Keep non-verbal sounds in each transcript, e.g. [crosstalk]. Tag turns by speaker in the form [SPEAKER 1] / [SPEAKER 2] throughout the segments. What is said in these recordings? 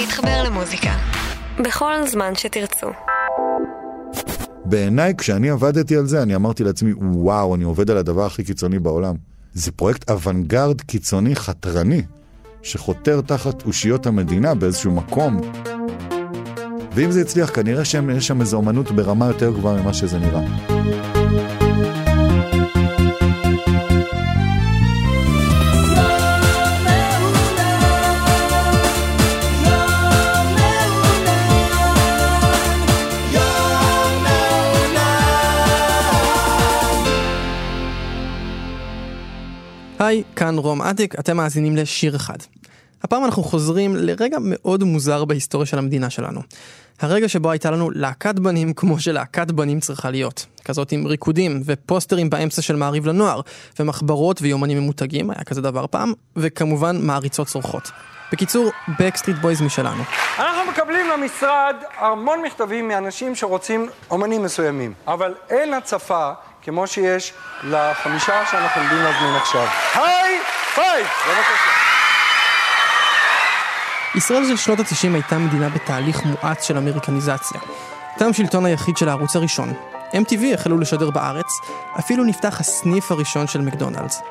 [SPEAKER 1] להתחבר למוזיקה. בכל זמן שתרצו.
[SPEAKER 2] בעיניי, כשאני עבדתי על זה, אני אמרתי לעצמי, וואו, אני עובד על הדבר הכי קיצוני בעולם. זה פרויקט אוונגרד קיצוני חתרני, שחותר תחת אושיות המדינה באיזשהו מקום. ואם זה יצליח, כנראה שיש שם איזו אומנות ברמה יותר גבוהה ממה שזה נראה.
[SPEAKER 3] היי, כאן רום אטיק, אתם מאזינים לשיר אחד. הפעם אנחנו חוזרים לרגע מאוד מוזר בהיסטוריה של המדינה שלנו. הרגע שבו הייתה לנו להקת בנים כמו שלהקת בנים צריכה להיות. כזאת עם ריקודים ופוסטרים באמצע של מעריב לנוער, ומחברות ויומנים ממותגים, היה כזה דבר פעם, וכמובן מעריצות צורחות. בקיצור, Backstreet Boys משלנו.
[SPEAKER 4] אנחנו מקבלים למשרד המון מכתבים מאנשים שרוצים אומנים מסוימים, אבל אין הצפה כמו שיש לחמישה שאנחנו עומדים להזמין עכשיו. היי פייב! בבקשה.
[SPEAKER 3] ישראל של שנות ה-90 הייתה מדינה בתהליך מואץ של אמריקניזציה. תם שלטון היחיד של הערוץ הראשון. MTV החלו לשדר בארץ, אפילו נפתח הסניף הראשון של מקדונלדס.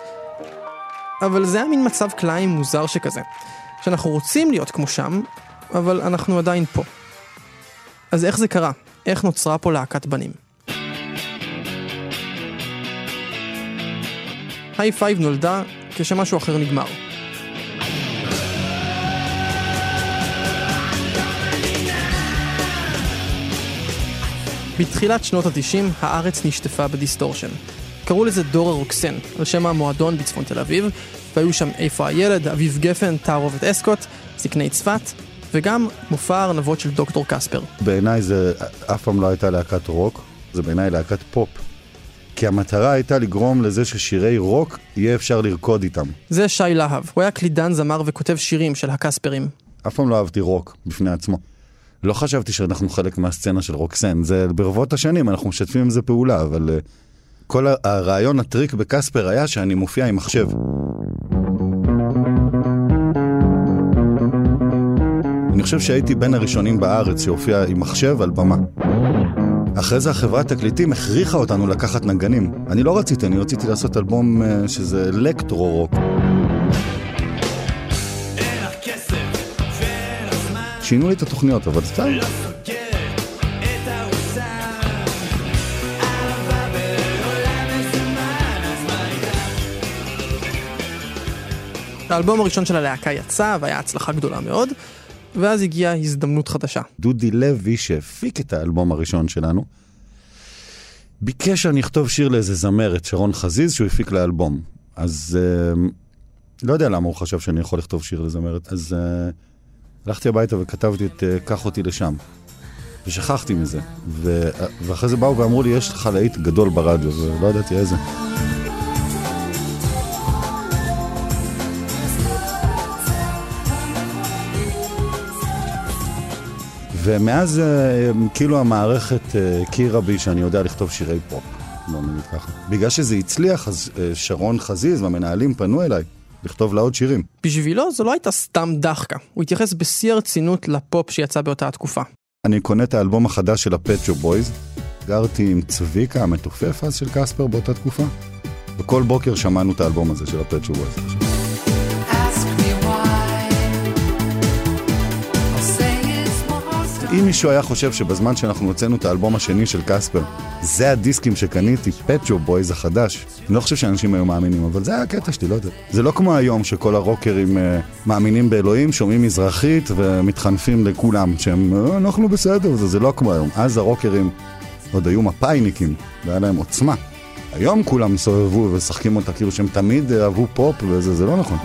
[SPEAKER 3] אבל זה היה מין מצב כלאיים מוזר שכזה, שאנחנו רוצים להיות כמו שם, אבל אנחנו עדיין פה. אז איך זה קרה? איך נוצרה פה להקת בנים? היי פייב נולדה כשמשהו אחר נגמר. בתחילת שנות ה-90 הארץ נשטפה ב distortion. קראו לזה דור הרוקסן, על שם המועדון בצפון תל אביב, והיו שם איפה הילד, אביב גפן, תערובת אסקוט, זקני צפת, וגם מופע הארנבות של דוקטור קספר.
[SPEAKER 2] בעיניי זה אף פעם לא הייתה להקת רוק, זה בעיניי להקת פופ. כי המטרה הייתה לגרום לזה ששירי רוק יהיה אפשר לרקוד איתם.
[SPEAKER 3] זה שי להב, הוא היה קלידן זמר וכותב שירים של הקספרים.
[SPEAKER 2] אף פעם לא אהבתי רוק בפני עצמו. לא חשבתי שאנחנו חלק מהסצנה של רוקסן, זה ברבות השנים, אנחנו משתפים עם זה פעולה, אבל אה, כל הרעיון, הטריק בקספר היה שאני מופיע עם מחשב. אני חושב שהייתי בין הראשונים בארץ שהופיע עם מחשב על במה. אחרי זה החברת תקליטים הכריחה אותנו לקחת נגנים. אני לא רציתי, אני רציתי לעשות אלבום uh, שזה אלקטרו-רוק. שינו לי את התוכניות, אבל סתם.
[SPEAKER 3] האלבום הראשון של הלהקה יצא והיה הצלחה גדולה מאוד, ואז הגיעה הזדמנות חדשה.
[SPEAKER 2] דודי לוי, שהפיק את האלבום הראשון שלנו, ביקש שאני אכתוב שיר לאיזה זמרת, שרון חזיז, שהוא הפיק לאלבום. אז אה, לא יודע למה הוא חשב שאני יכול לכתוב שיר לזמרת, אז אה, הלכתי הביתה וכתבתי את אה, קח אותי לשם. ושכחתי מזה. ו... ואחרי זה באו ואמרו לי, יש לך להיט גדול ברדיו, ולא ידעתי איזה. ומאז אה, כאילו המערכת אה, הכירה בי שאני יודע לכתוב שירי פופ, בוא נגיד ככה. בגלל שזה הצליח, אז שרון חזיז והמנהלים פנו אליי. לכתוב לה עוד שירים.
[SPEAKER 3] בשבילו זו לא הייתה סתם דחקה, הוא התייחס בשיא הרצינות לפופ שיצא באותה התקופה.
[SPEAKER 2] אני קונה את האלבום החדש של ה Pet Shop Boys, גרתי עם צביקה המתופף אז של קספר באותה תקופה, וכל בוקר שמענו את האלבום הזה של ה Pet Shop Boys. אם מישהו היה חושב שבזמן שאנחנו הוצאנו את האלבום השני של קספר, זה הדיסקים שקניתי, Pet Shop Boys החדש, אני לא חושב שאנשים היו מאמינים, אבל זה היה הקטע שלי, לא יודע. זה לא כמו היום שכל הרוקרים אה, מאמינים באלוהים, שומעים מזרחית ומתחנפים לכולם, שהם, אה, אנחנו בסדר, זה, זה לא כמו היום. אז הרוקרים עוד היו מפאיניקים, והיה להם עוצמה. היום כולם סובבו ומשחקים אותה כאילו שהם תמיד אהבו פופ וזה, זה לא נכון.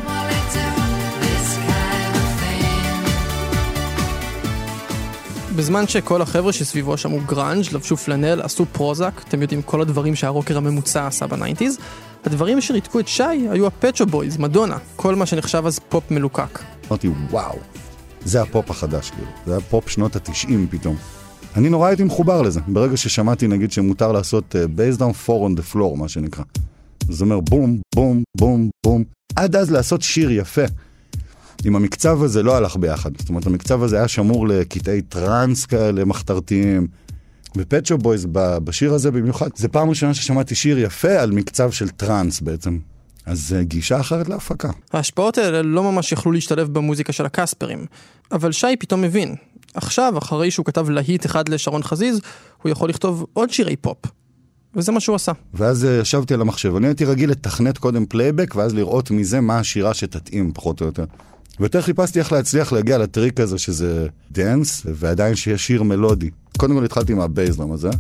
[SPEAKER 3] בזמן שכל החבר'ה שסביבו שמעו גראנג', לבשו פלנל, עשו פרוזק, אתם יודעים כל הדברים שהרוקר הממוצע עשה ב nineties, הדברים שריתקו את שי היו ה Pet Shop Boys, מדונה, כל מה שנחשב אז פופ מלוקק.
[SPEAKER 2] אמרתי, וואו, זה הפופ החדש, כאילו, זה הפופ שנות התשעים פתאום. אני נורא הייתי מחובר לזה, ברגע ששמעתי נגיד שמותר לעשות אה, bass drum four on the floor, מה שנקרא. זה אומר בום, בום, בום, בום, עד אז לעשות שיר יפה. עם המקצב הזה לא הלך ביחד. זאת אומרת, המקצב הזה היה שמור לקטעי טראנס כאלה מחתרתיים. ו Pet Shop Boys בשיר הזה במיוחד, זה פעם ראשונה ששמעתי שיר יפה על מקצב של טראנס בעצם. אז זה גישה אחרת להפקה.
[SPEAKER 3] ההשפעות האלה לא ממש יכלו להשתלב במוזיקה של הקספרים, אבל שי פתאום מבין. עכשיו, אחרי שהוא כתב להיט אחד לשרון חזיז, הוא יכול לכתוב עוד שירי פופ. וזה מה שהוא עשה.
[SPEAKER 2] ואז אה, ישבתי על המחשב, אני הייתי רגיל לתכנת קודם פלייבק, ואז לראות מזה מה השירה שתתאים, פחות או יותר. ויותר חיפשתי איך להצליח להגיע לטריק הזה שזה דאנס, ועדיין שיהיה שיר מלודי. קודם כל התחלתי עם ה bass drum הזה.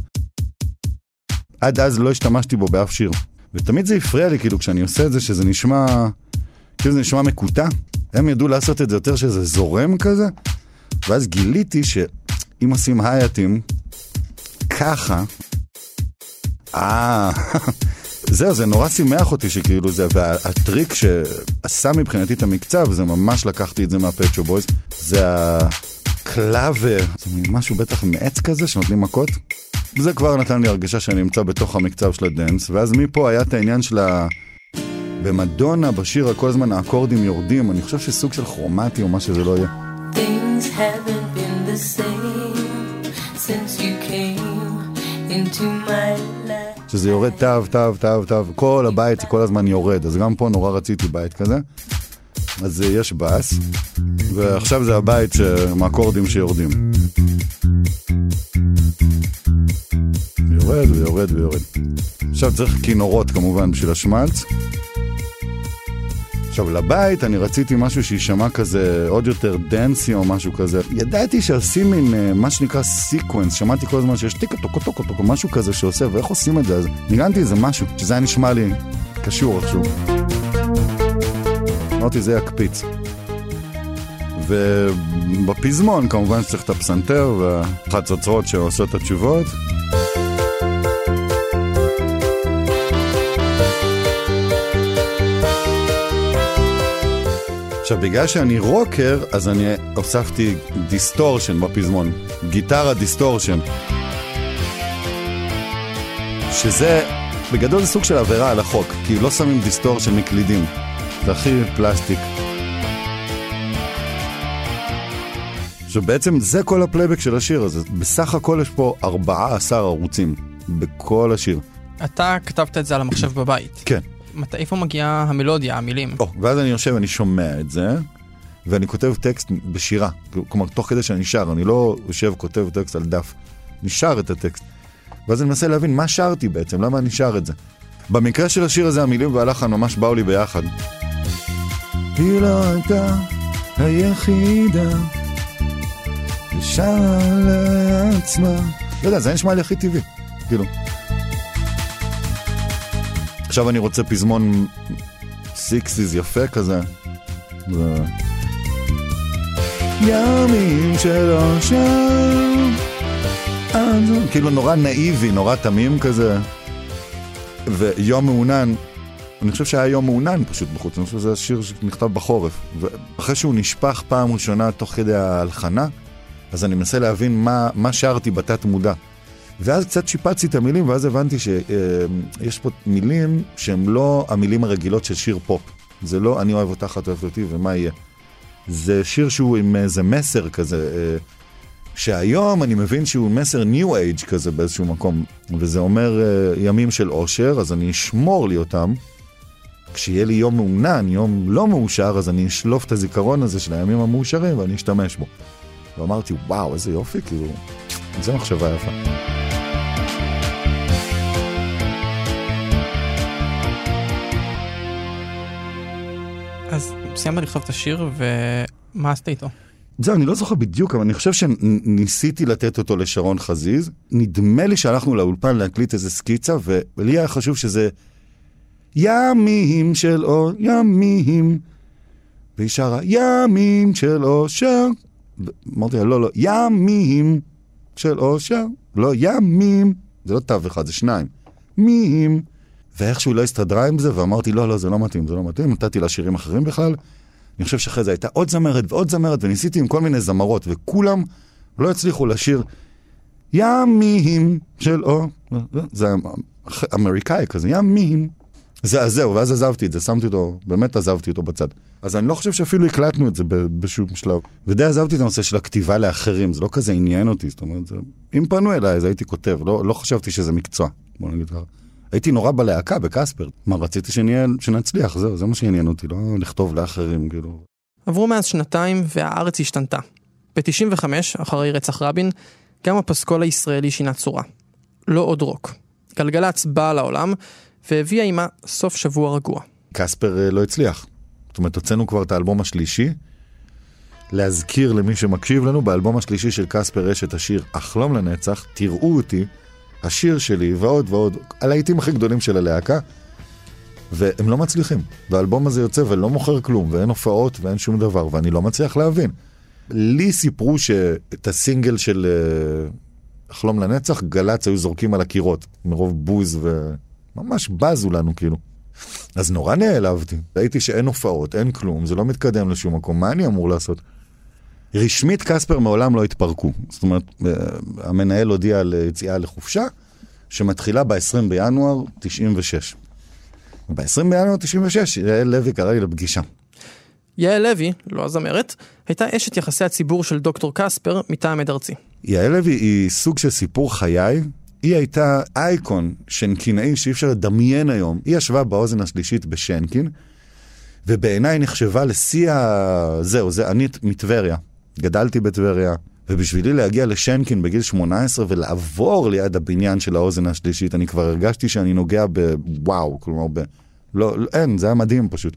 [SPEAKER 2] עד אז לא השתמשתי בו באף שיר. ותמיד זה הפריע לי, כאילו, כשאני עושה את זה, שזה נשמע... כאילו זה נשמע מקוטע. הם ידעו לעשות את זה יותר שזה זורם כזה. ואז גיליתי שאם עושים הייהטים, ככה, אה, זהו, זה נורא שימח אותי שכאילו זה, והטריק שעשה מבחינתי את המקצב, זה ממש לקחתי את זה מה Pet Shop Boys, זה הקלאבס, זה משהו בטח מעץ כזה שנותנים מכות. זה כבר נתן לי הרגשה שאני נמצא בתוך המקצב של הדנס, ואז מפה היה את העניין של ה... במדונה, בשיר, כל הזמן האקורדים יורדים, אני חושב שסוג של כרומטי או מה שזה לא יהיה. Since you came into my life. שזה יורד תו, תו, תו, תו, כל הבית כל הזמן יורד, אז גם פה נורא רציתי בית כזה. אז יש בס, ועכשיו זה הבית עם האקורדים שיורדים. יורד ויורד ויורד. עכשיו צריך כינורות כמובן בשביל השמלץ. עכשיו, לבית אני רציתי משהו שיישמע כזה עוד יותר dancy או משהו כזה. ידעתי שעושים מין אה, מה שנקרא sequence, שמעתי כל הזמן שיש טיקה טוקו טוקו טוקו, משהו כזה שעושה, ואיך עושים את זה? אז ניגנתי איזה משהו, שזה היה נשמע לי קשור איכשהו. אמרתי, זה יקפיץ. ובפזמון כמובן שצריך את הפסנתר והחצוצרות שעושות את התשובות. עכשיו, בגלל שאני רוקר, אז אני הוספתי דיסטורשן בפזמון. גיטרה דיסטורשן. שזה, בגדול זה סוג של עבירה על החוק, כי לא שמים דיסטורשן מקלידים. זה הכי פלסטיק. עכשיו בעצם זה כל הפלייבק של השיר הזה. בסך הכל יש פה 14 ערוצים בכל השיר.
[SPEAKER 3] אתה כתבת את זה על המחשב בבית.
[SPEAKER 2] כן.
[SPEAKER 3] מתי, איפה מגיעה המלודיה, המילים?
[SPEAKER 2] Oh, ואז אני יושב, אני שומע את זה, ואני כותב טקסט בשירה. כלומר, תוך כדי שאני שר, אני לא יושב, כותב טקסט על דף. אני שר את הטקסט. ואז אני מנסה להבין מה שרתי בעצם, למה אני שר את זה. במקרה של השיר הזה, המילים והלחן ממש באו לי ביחד. היא לא הייתה היחידה, ושרה לעצמה. לא יודע, זה נשמע לי הכי טבעי, כאילו. עכשיו אני רוצה פזמון סיקסיס יפה כזה. ו... ימים שלא שם. כאילו נורא נאיבי, נורא תמים כזה. ויום מעונן, אני חושב שהיה יום מעונן פשוט בחוץ, אני חושב שזה שיר שנכתב בחורף. ואחרי שהוא נשפך פעם ראשונה תוך כדי ההלחנה, אז אני מנסה להבין מה, מה שרתי בתת מודע. ואז קצת שיפצתי את המילים, ואז הבנתי שיש פה מילים שהן לא המילים הרגילות של שיר פופ. זה לא אני אוהב אותך, את אוהבת אותי, ומה יהיה. זה שיר שהוא עם איזה מסר כזה, אה, שהיום אני מבין שהוא מסר ניו אייג' כזה באיזשהו מקום, וזה אומר אה, ימים של אושר, אז אני אשמור לי אותם. כשיהיה לי יום מעונן, יום לא מאושר, אז אני אשלוף את הזיכרון הזה של הימים המאושרים ואני אשתמש בו. ואמרתי, וואו, איזה יופי, כאילו, זו מחשבה יפה.
[SPEAKER 3] סיימת לכתוב את השיר ומה עשית איתו?
[SPEAKER 2] זהו, אני לא זוכר בדיוק, אבל אני חושב שניסיתי לתת אותו לשרון חזיז. נדמה לי שהלכנו לאולפן להקליט איזה סקיצה, ולי היה חשוב שזה ימים של אור, ימים. והיא שרה, ימים של אושר. אמרתי לה, לא, לא, ימים של אושר. לא, ימים. זה לא תו אחד, זה שניים. מים. ואיכשהו לא הסתדרה עם זה, ואמרתי, לא, לא, זה לא מתאים, זה לא מתאים, נתתי לה שירים אחרים בכלל. אני חושב שאחרי זה הייתה עוד זמרת ועוד זמרת, וניסיתי עם כל מיני זמרות, וכולם לא הצליחו לשיר ימים של או, זה אמריקאי כזה, ימים. זה, אז זהו, ואז עזבתי את זה, שמתי אותו, באמת עזבתי אותו בצד. אז אני לא חושב שאפילו הקלטנו את זה בשום שלב. ודי עזבתי את הנושא של הכתיבה לאחרים, זה לא כזה עניין אותי, זאת אומרת, זה... אם פנו אליי אז הייתי כותב, לא, לא חשבתי שזה מקצוע, בוא נגיד ככה. הייתי נורא בלהקה בקספר, מה רציתי שנהיה, שנצליח, זהו, זה מה שעניין אותי, לא לכתוב לאחרים, כאילו.
[SPEAKER 3] עברו מאז שנתיים והארץ השתנתה. ב-95, אחרי רצח רבין, גם הפסקול הישראלי שינה צורה. לא עוד רוק. גלגלצ באה לעולם, והביאה עימה סוף שבוע רגוע.
[SPEAKER 2] קספר אה, לא הצליח. זאת אומרת, הוצאנו כבר את האלבום השלישי. להזכיר למי שמקשיב לנו, באלבום השלישי של קספר יש את השיר "אחלום לנצח", תראו אותי, השיר שלי ועוד ועוד, הלהיטים הכי גדולים של הלהקה, והם לא מצליחים. והאלבום הזה יוצא ולא מוכר כלום, ואין הופעות ואין שום דבר, ואני לא מצליח להבין. לי סיפרו שאת הסינגל של uh, חלום לנצח, גל"צ היו זורקים על הקירות, מרוב בוז וממש בזו לנו כאילו. אז נורא נעלבתי, ראיתי שאין הופעות, אין כלום, זה לא מתקדם לשום מקום, מה אני אמור לעשות? רשמית קספר מעולם לא התפרקו. זאת אומרת, אה, המנהל הודיע על יציאה לחופשה, שמתחילה ב-20 בינואר 96. ב-20 בינואר 96, יעל לוי קרא לי לפגישה.
[SPEAKER 3] יעל לוי, לא הזמרת, הייתה אשת יחסי הציבור של דוקטור קספר מטעם עד ארצי.
[SPEAKER 2] יעל לוי היא סוג של סיפור חיי. היא הייתה אייקון שנקינאי שאי אפשר לדמיין היום. היא ישבה באוזן השלישית בשנקין, ובעיניי נחשבה לשיא ה... זהו, זה אני מטבריה. גדלתי בטבריה, ובשבילי להגיע לשנקין בגיל 18 ולעבור ליד הבניין של האוזן השלישית, אני כבר הרגשתי שאני נוגע בוואו, כלומר, ב... לא, אין, זה היה מדהים פשוט.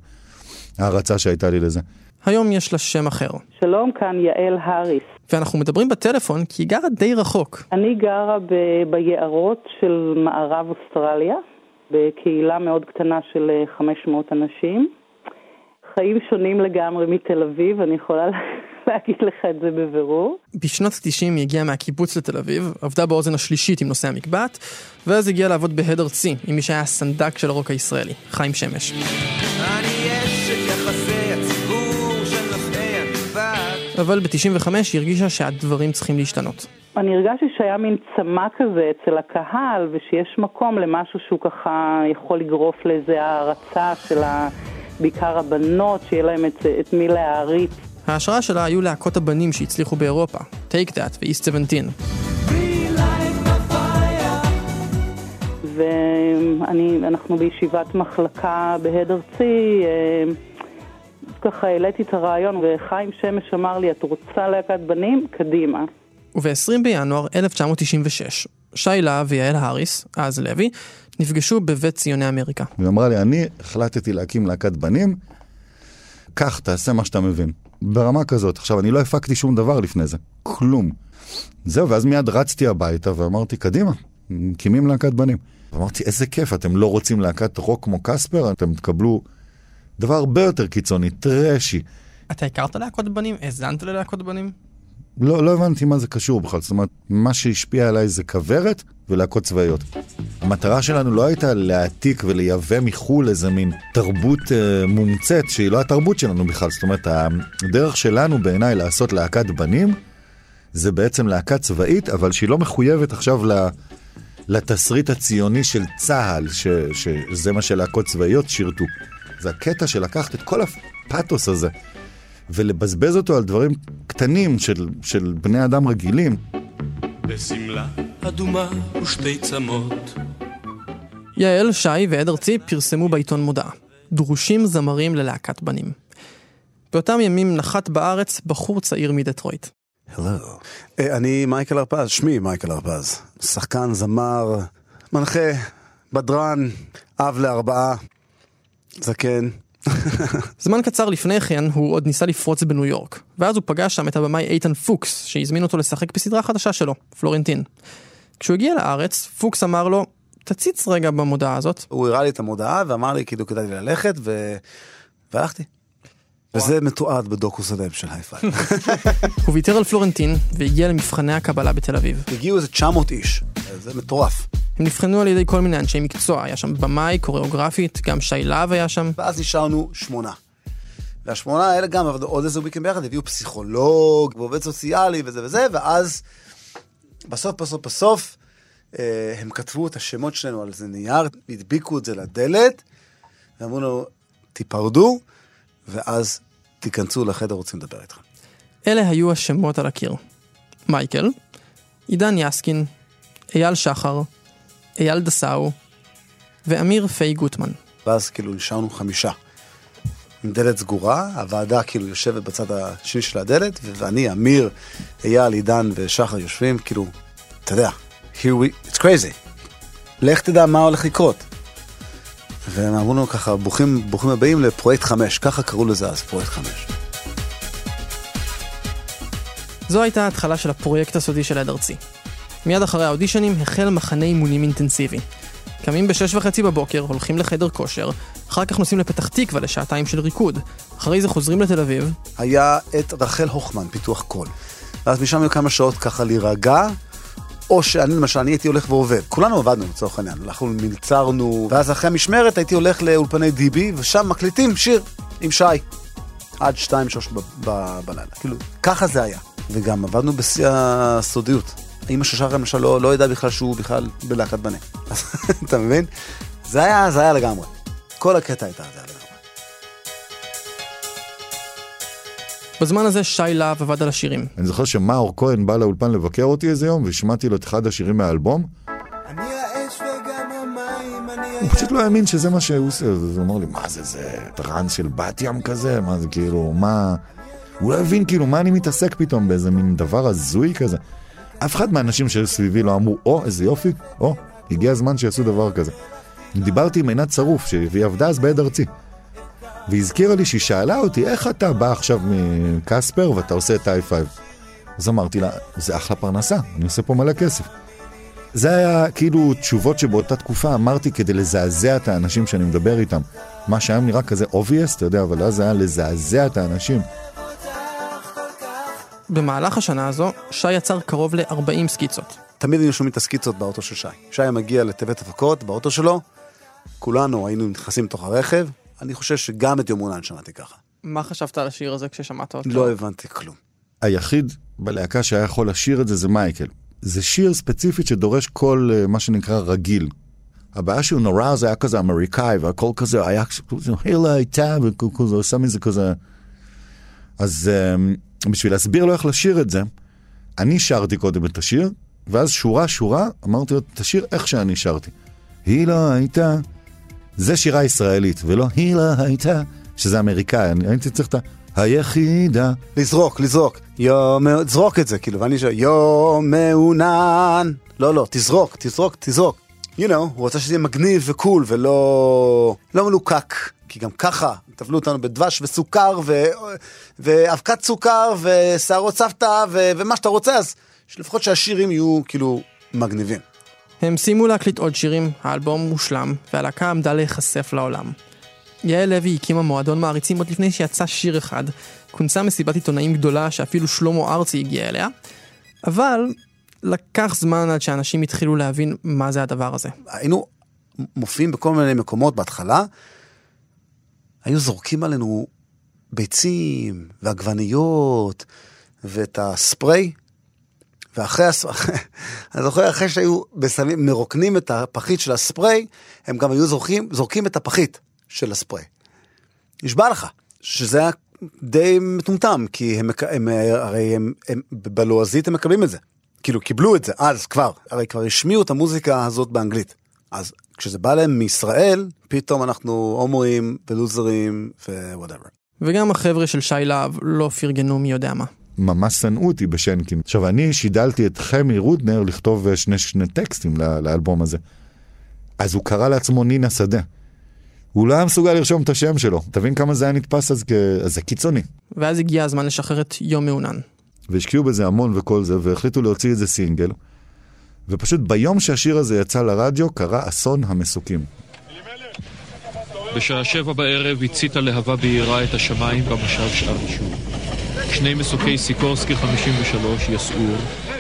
[SPEAKER 2] ההערצה שהייתה לי לזה.
[SPEAKER 3] היום יש לה שם אחר.
[SPEAKER 5] שלום, כאן יעל האריס.
[SPEAKER 3] ואנחנו מדברים בטלפון כי היא גרה די רחוק.
[SPEAKER 5] אני גרה ב- ביערות של מערב אוסטרליה, בקהילה מאוד קטנה של 500 אה, אנשים. חיים שונים לגמרי מתל אביב, אני יכולה [laughs] להגיד לך את זה בבירור.
[SPEAKER 3] בשנות ה-90 היא הגיעה מהקיבוץ לתל אביב, עבדה באוזן השלישית עם נושא המקבט, ואז הגיעה לעבוד בהד ארצי, עם מי שהיה הסנדק של הרוק הישראלי, חיים שמש. אבל ב-95 היא הרגישה שהדברים צריכים להשתנות.
[SPEAKER 5] אני הרגשתי שהיה מין צמא כזה אצל הקהל, ושיש מקום למשהו שהוא ככה יכול לגרוף לאיזה הערצה של ה... בעיקר הבנות, שיהיה להם את, את מי להעריץ.
[SPEAKER 3] ההשראה שלה היו להקות הבנים שהצליחו באירופה, Take That ו-East 17.
[SPEAKER 5] ואנחנו בישיבת מחלקה בהד ארצי, אה, ככה העליתי את הרעיון, וחיים שמש אמר לי, את רוצה להקת בנים? קדימה.
[SPEAKER 3] וב-20 בינואר 1996, שי להב ויעל האריס, אז לוי, נפגשו בבית ציוני אמריקה.
[SPEAKER 2] היא אמרה לי, אני החלטתי להקים להקת בנים, קח, תעשה מה שאתה מבין. ברמה כזאת. עכשיו, אני לא הפקתי שום דבר לפני זה. כלום. זהו, ואז מיד רצתי הביתה ואמרתי, קדימה, מקימים להקת בנים. ואמרתי, איזה כיף, אתם לא רוצים להקת רוק כמו קספר? אתם תקבלו דבר הרבה יותר קיצוני, טרשי.
[SPEAKER 3] אתה הכרת להקות בנים? האזנת ללהקות בנים?
[SPEAKER 2] לא, לא הבנתי מה זה קשור בכלל. זאת אומרת, מה שהשפיע עליי זה כוורת ולהקות צבאיות. המטרה שלנו לא הייתה להעתיק ולייבא מחו"ל איזה מין תרבות אה, מומצאת שהיא לא התרבות שלנו בכלל. זאת אומרת, הדרך שלנו בעיניי לעשות להקת בנים זה בעצם להקה צבאית, אבל שהיא לא מחויבת עכשיו ל... לתסריט הציוני של צה"ל, ש, שזה מה שלהקות צבאיות שירתו. זה הקטע של לקחת את כל הפאתוס הזה ולבזבז אותו על דברים קטנים של, של בני אדם רגילים. בשמלה אדומה
[SPEAKER 3] ושתי צמות. יעל, שי ועד ארצי פרסמו בעיתון מודעה. דרושים זמרים ללהקת בנים. באותם ימים נחת בארץ בחור צעיר מדטרויט.
[SPEAKER 6] הלו. אה, אני מייקל הרפז, שמי מייקל הרפז. שחקן, זמר, מנחה, בדרן, אב לארבעה, זקן.
[SPEAKER 3] זמן קצר לפני כן הוא עוד ניסה לפרוץ בניו יורק, ואז הוא פגש שם את הבמאי איתן פוקס, שהזמין אותו לשחק בסדרה חדשה שלו, פלורנטין. כשהוא הגיע לארץ, פוקס אמר לו, תציץ רגע במודעה הזאת.
[SPEAKER 6] הוא הראה לי את המודעה ואמר לי כאילו כדאי לי ללכת, ו... והלכתי. וזה מתועד בדוקו סלב של היי פייב. [laughs]
[SPEAKER 3] הוא ויתר על פלורנטין והגיע למבחני הקבלה בתל אביב.
[SPEAKER 6] הגיעו איזה 900 איש, זה מטורף.
[SPEAKER 3] הם נבחנו על ידי כל מיני אנשי מקצוע, היה שם במאי, קוריאוגרפית, גם שי להב היה שם.
[SPEAKER 6] ואז נשארנו שמונה. והשמונה האלה גם עבדו עוד איזה וויקנד ביחד, הביאו פסיכולוג ועובד סוציאלי וזה וזה, ואז בסוף בסוף בסוף אה, הם כתבו את השמות שלנו על איזה נייר, הדביקו את זה לדלת, ואמרו לו, תיפרדו, ואז תיכנסו לחדר, רוצים לדבר איתכם.
[SPEAKER 3] אלה היו השמות על הקיר. מייקל, עידן יסקין, אייל שחר, אייל דסאו ואמיר פיי גוטמן.
[SPEAKER 6] ואז כאילו נשארנו חמישה. עם דלת סגורה, הוועדה כאילו יושבת בצד השני של הדלת, ואני, אמיר, אייל, עידן ושחר יושבים, כאילו, אתה יודע, here we, it's crazy. לך תדע מה הולך לקרות. והם אמרו לנו ככה, ברוכים, ברוכים הבאים לפרויקט חמש, ככה קראו לזה אז, פרויקט חמש.
[SPEAKER 3] זו הייתה ההתחלה של הפרויקט הסודי של עד ארצי. מיד אחרי האודישנים החל מחנה אימונים אינטנסיבי. קמים בשש וחצי בבוקר, הולכים לחדר כושר, אחר כך נוסעים לפתח תקווה לשעתיים של ריקוד. אחרי זה חוזרים לתל אביב.
[SPEAKER 6] היה את רחל הוכמן, פיתוח קול. ואז משם היו כמה שעות ככה להירגע, או שאני למשל, אני הייתי הולך ועובד. כולנו עבדנו לצורך העניין, אנחנו מלצרנו, ואז אחרי המשמרת הייתי הולך לאולפני דיבי, ושם מקליטים שיר עם שי. עד שתיים, שלוש בלילה. כאילו, ככה זה היה. וגם עבדנו בשיא הסודיות. אמא של שחר למשל לא, לא ידעה בכלל שהוא בכלל בלהקת בנה. [laughs] אתה מבין? זה היה, זה היה לגמרי. כל הקטע הייתה, זה
[SPEAKER 3] בזמן הזה שי להב עבד על השירים.
[SPEAKER 2] אני זוכר שמאור כהן בא לאולפן לבקר אותי איזה יום, והשמעתי לו את אחד השירים מהאלבום. הוא פשוט לא האמין שזה מה שהוא עושה, אז הוא אמר לי, מה זה, זה טראנס של בת ים כזה? מה זה כאילו, מה... הוא לא הבין כאילו מה אני מתעסק פתאום באיזה מין דבר הזוי כזה. אף אחד מהאנשים שהיו סביבי לא אמרו, או, איזה יופי, או, הגיע הזמן שיעשו דבר כזה. דיברתי עם עינת שרוף, שהיא עבדה אז בעד ארצי. והזכירה לי שהיא שאלה אותי, איך אתה בא עכשיו מקספר ואתה עושה את ה-i5? אז אמרתי לה, זה אחלה פרנסה, אני עושה פה מלא כסף. זה היה כאילו תשובות שבאותה תקופה אמרתי כדי לזעזע את האנשים שאני מדבר איתם. מה שהיה נראה כזה obvious, אתה יודע, אבל אז היה לזעזע את האנשים.
[SPEAKER 3] במהלך השנה הזו, שי יצר קרוב ל-40 סקיצות.
[SPEAKER 6] תמיד היינו שומעים את הסקיצות באוטו של שי. שי מגיע לטבת הפקות באוטו שלו, כולנו היינו נכנסים לתוך הרכב, אני חושב שגם את יומונן שמעתי ככה.
[SPEAKER 3] מה חשבת על השיר הזה כששמעת אותו?
[SPEAKER 6] לא הבנתי כלום.
[SPEAKER 2] היחיד בלהקה שהיה יכול לשיר את זה זה מייקל. זה שיר ספציפית שדורש קול, אה, מה שנקרא, רגיל. הבעיה שהוא נורא זה היה כזה אמריקאי, והכל כזה היה הילה הייתה, וכזה עושה מזה כזה... אז um, בשביל להסביר לו איך לשיר את זה, אני שרתי קודם את השיר, ואז שורה שורה אמרתי לו, תשיר איך שאני שרתי. היא לא הייתה, זה שירה ישראלית, ולא היא לא הייתה, שזה אמריקאי, אני הייתי צריך את ה... היחידה.
[SPEAKER 6] לזרוק, לזרוק. יום, זרוק את זה, כאילו, ואני שואל, יום מעונן. לא, לא, תזרוק, תזרוק, תזרוק. you know, הוא רוצה שזה יהיה מגניב וקול ולא לא מלוקק, כי גם ככה טבלו אותנו בדבש וסוכר ו... ואבקת סוכר ושערות סבתא ו... ומה שאתה רוצה, אז לפחות שהשירים יהיו כאילו מגניבים.
[SPEAKER 3] הם סיימו להקליט עוד שירים, האלבום מושלם, והלהקה עמדה להיחשף לעולם. יעל לוי הקימה מועדון מעריצים עוד לפני שיצא שיר אחד, כונסה מסיבת עיתונאים גדולה שאפילו שלמה ארצי הגיע אליה, אבל לקח זמן עד שאנשים התחילו להבין מה זה הדבר הזה.
[SPEAKER 6] היינו מופיעים בכל מיני מקומות בהתחלה, היו זורקים עלינו ביצים ועגבניות ואת הספרי, ואחרי, הספרי, [laughs] אני זוכר אחרי שהיו בסמים, מרוקנים את הפחית של הספרי, הם גם היו זורקים, זורקים את הפחית של הספריי. נשבע לך, שזה היה די מטומטם, כי הם, הם, הרי הם, הם, בלועזית הם מקבלים את זה. כאילו קיבלו את זה אז כבר, הרי כבר השמיעו את המוזיקה הזאת באנגלית. אז כשזה בא להם מישראל, פתאום אנחנו הומואים ולוזרים ו whatever.
[SPEAKER 3] וגם החבר'ה של שי להב לא פרגנו מי יודע מה.
[SPEAKER 2] ממש שנאו אותי בשנקין. עכשיו, אני שידלתי את חמי רודנר לכתוב אה, שני, שני טקסטים לאלבום הזה. אז הוא קרא לעצמו נינה שדה. הוא לא היה מסוגל לרשום את השם שלו. תבין כמה זה היה נתפס אז כ... אז זה קיצוני.
[SPEAKER 3] ואז הגיע הזמן לשחרר את יום מעונן.
[SPEAKER 2] והשקיעו בזה המון וכל זה, והחליטו להוציא את זה סינגל. ופשוט ביום שהשיר הזה יצא לרדיו, קרה אסון המסוקים.
[SPEAKER 7] בשעה שבע בערב הציתה להבה בהירה את השמיים במושב שאר יישוב. שני מסוקי סיקורסקי 53 יסעו,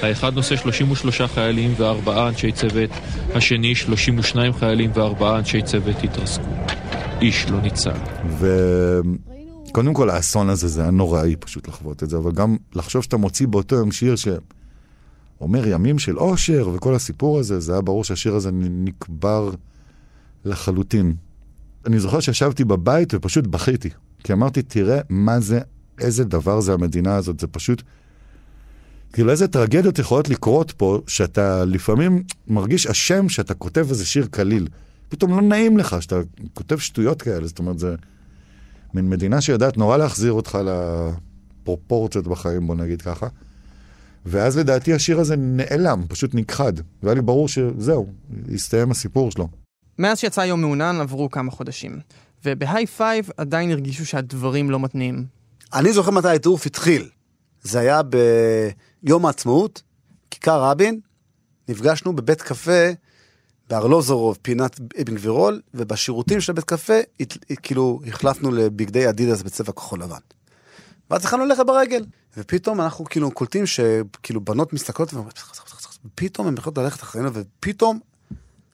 [SPEAKER 7] האחד נושא 33 חיילים וארבעה אנשי צוות, השני 32 חיילים וארבעה אנשי צוות התרסקו. איש לא ניצל.
[SPEAKER 2] וקודם כל האסון הזה זה היה נוראי פשוט לחוות את זה, אבל גם לחשוב שאתה מוציא באותו יום שיר שאומר ימים של אושר וכל הסיפור הזה, זה היה ברור שהשיר הזה נקבר לחלוטין. אני זוכר שישבתי בבית ופשוט בכיתי. כי אמרתי, תראה מה זה, איזה דבר זה המדינה הזאת, זה פשוט... כאילו איזה טרגדיות יכולות לקרות פה, שאתה לפעמים מרגיש אשם שאתה כותב איזה שיר קליל. פתאום לא נעים לך שאתה כותב שטויות כאלה, זאת אומרת, זה מין מדינה שיודעת נורא להחזיר אותך לפרופורציות בחיים, בוא נגיד ככה. ואז לדעתי השיר הזה נעלם, פשוט נכחד. והיה לי ברור שזהו, הסתיים הסיפור שלו.
[SPEAKER 3] מאז שיצא יום מעונן עברו כמה חודשים, ובהיי פייב עדיין הרגישו שהדברים לא מתניעים.
[SPEAKER 6] אני זוכר מתי הטירוף התחיל. זה היה ביום העצמאות, כיכר רבין, נפגשנו בבית קפה בארלוזורוב, פינת אבן גבירול, ובשירותים של הבית קפה, הת- כאילו החלפנו לבגדי אדידס בצבע כחול לבן. ואז התחלנו ללכת ברגל, ופתאום אנחנו כאילו קולטים שכאילו בנות מסתכלות, ואומרות, ופתאום הן מתחילות ללכת אחרינו, ופתאום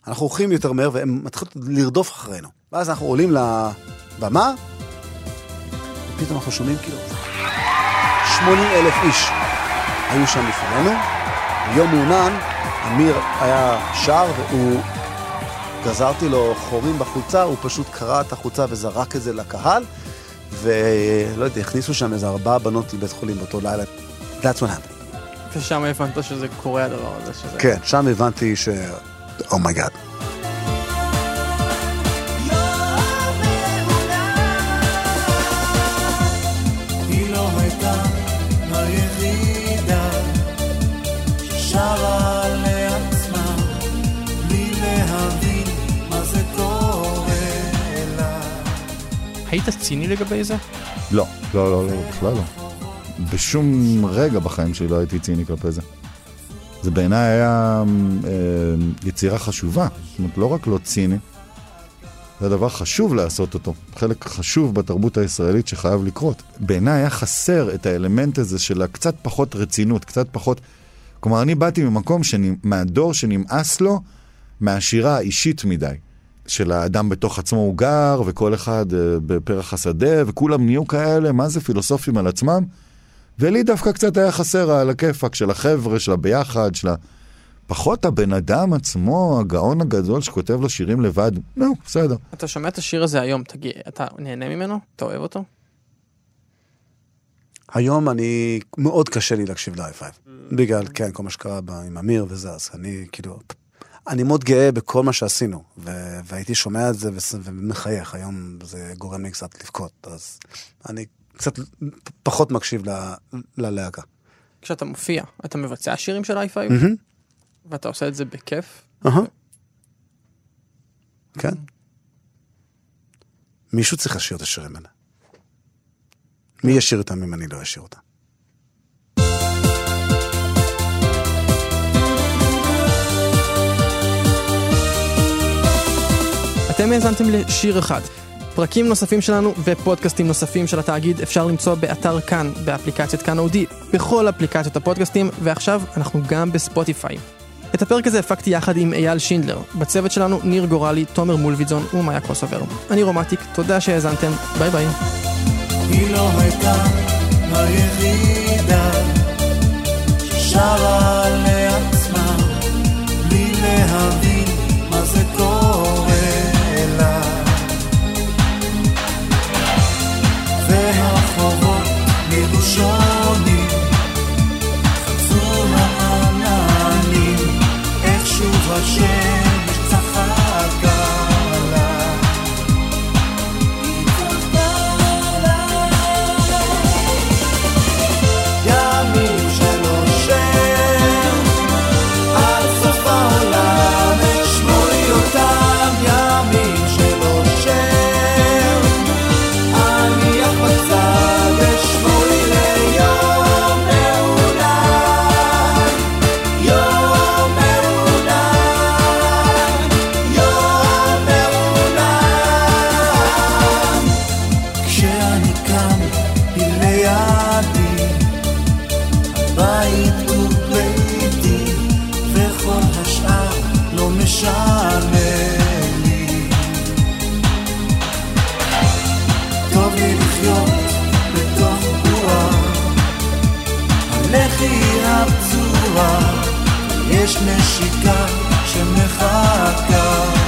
[SPEAKER 6] אנחנו הולכים יותר מהר, והן מתחילות לרדוף אחרינו. ואז אנחנו עולים לבמה, ופתאום אנחנו שומעים כאילו 80 אלף איש היו שם לפנינו. ביום מעונן, אמיר היה שר והוא, גזרתי לו חורים בחולצה, הוא פשוט קרע את החולצה וזרק את זה לקהל, ולא יודע, הכניסו שם איזה ארבעה בנות לבית חולים באותו לילה. That's what happened.
[SPEAKER 3] ושם הבנת שזה קורה הדבר הזה. שזה...
[SPEAKER 6] כן, שם הבנתי ש... Oh
[SPEAKER 8] my god. היא
[SPEAKER 3] היית ציני לגבי זה?
[SPEAKER 2] לא, לא, לא, לא, בכלל לא. בשום רגע בחיים שלי לא הייתי ציני כלפי זה. זה בעיניי היה אה, יצירה חשובה. זאת אומרת, לא רק לא ציני, זה דבר חשוב לעשות אותו. חלק חשוב בתרבות הישראלית שחייב לקרות. בעיניי היה חסר את האלמנט הזה של הקצת פחות רצינות, קצת פחות... כלומר, אני באתי ממקום, שנ... מהדור שנמאס לו מהשירה האישית מדי. של האדם בתוך עצמו הוא גר, וכל אחד אה, בפרח השדה, וכולם נהיו כאלה, מה זה פילוסופים על עצמם. ולי דווקא קצת היה חסר על הכיפאק של החבר'ה, של הביחד, של ה... פחות הבן אדם עצמו, הגאון הגדול שכותב לו שירים לבד, נו, בסדר.
[SPEAKER 3] אתה שומע את השיר הזה היום, תגיד, אתה נהנה ממנו? אתה אוהב אותו?
[SPEAKER 6] היום אני, מאוד קשה לי להקשיב ל-i 5 בגלל, כן, כל מה שקרה עם אמיר וזה, אז אני כאילו, אני מאוד גאה בכל מה שעשינו, ו- והייתי שומע את זה וס- ומחייך, היום זה גורם לי קצת לבכות, אז אני קצת פחות מקשיב ל- ללהקה.
[SPEAKER 3] כשאתה מופיע, אתה מבצע שירים של i5?
[SPEAKER 6] מהמם.
[SPEAKER 3] ואתה עושה את זה בכיף?
[SPEAKER 6] אהה. כן. מישהו צריך לשיר את השירים האלה. מי ישיר אותם אם אני לא אשיר אותם?
[SPEAKER 3] אתם האזנתם לשיר אחד. פרקים נוספים שלנו ופודקאסטים נוספים של התאגיד אפשר למצוא באתר כאן, באפליקציית כאן אודיו, בכל אפליקציות הפודקאסטים, ועכשיו אנחנו גם בספוטיפיי. את הפרק הזה הפקתי יחד עם אייל שינדלר. בצוות שלנו ניר גורלי, תומר מולביזון ומאיה קוסובר. אני רומטיק, תודה שהאזנתם, ביי ביי.
[SPEAKER 8] היא לא הייתה היחידה ששרה לעצמה בלי להבין הבית הוא וכל השאר לא לי. טוב לי לחיות בתוך בועה, הלחי הפצועה, יש נשיקה שמחכה